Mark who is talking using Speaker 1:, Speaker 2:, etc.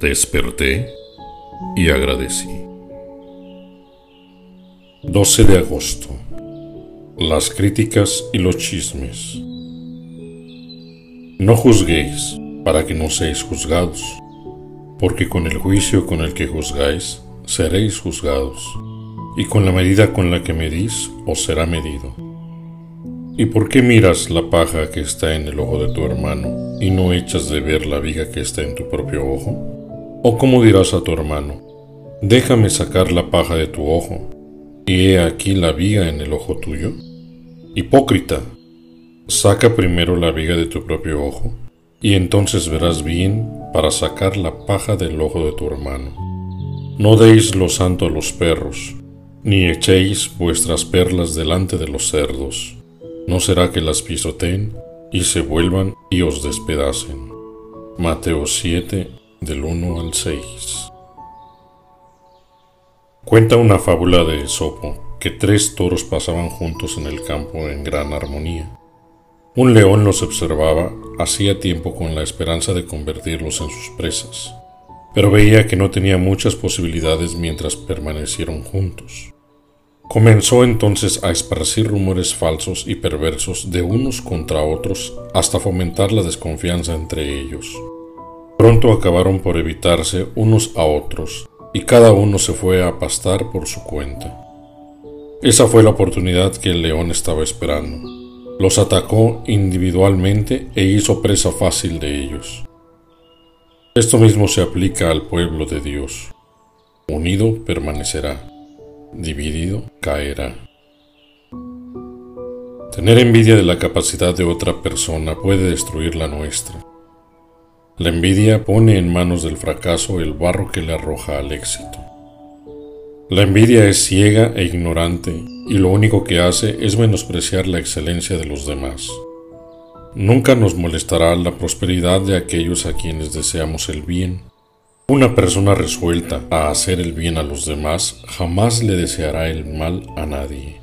Speaker 1: Desperté y agradecí. 12 de agosto. Las críticas y los chismes. No juzguéis para que no seáis juzgados, porque con el juicio con el que juzgáis seréis juzgados, y con la medida con la que medís os será medido. ¿Y por qué miras la paja que está en el ojo de tu hermano y no echas de ver la viga que está en tu propio ojo? ¿O cómo dirás a tu hermano, déjame sacar la paja de tu ojo, y he aquí la viga en el ojo tuyo? Hipócrita, saca primero la viga de tu propio ojo, y entonces verás bien para sacar la paja del ojo de tu hermano. No deis lo santo a los perros, ni echéis vuestras perlas delante de los cerdos, no será que las pisoteen y se vuelvan y os despedacen. Mateo 7, del 1 al 6. Cuenta una fábula de Esopo que tres toros pasaban juntos en el campo en gran armonía. Un león los observaba hacía tiempo con la esperanza de convertirlos en sus presas, pero veía que no tenía muchas posibilidades mientras permanecieron juntos. Comenzó entonces a esparcir rumores falsos y perversos de unos contra otros hasta fomentar la desconfianza entre ellos. Pronto acabaron por evitarse unos a otros, y cada uno se fue a pastar por su cuenta. Esa fue la oportunidad que el león estaba esperando. Los atacó individualmente e hizo presa fácil de ellos. Esto mismo se aplica al pueblo de Dios. Unido permanecerá, dividido caerá. Tener envidia de la capacidad de otra persona puede destruir la nuestra. La envidia pone en manos del fracaso el barro que le arroja al éxito. La envidia es ciega e ignorante y lo único que hace es menospreciar la excelencia de los demás. Nunca nos molestará la prosperidad de aquellos a quienes deseamos el bien. Una persona resuelta a hacer el bien a los demás jamás le deseará el mal a nadie.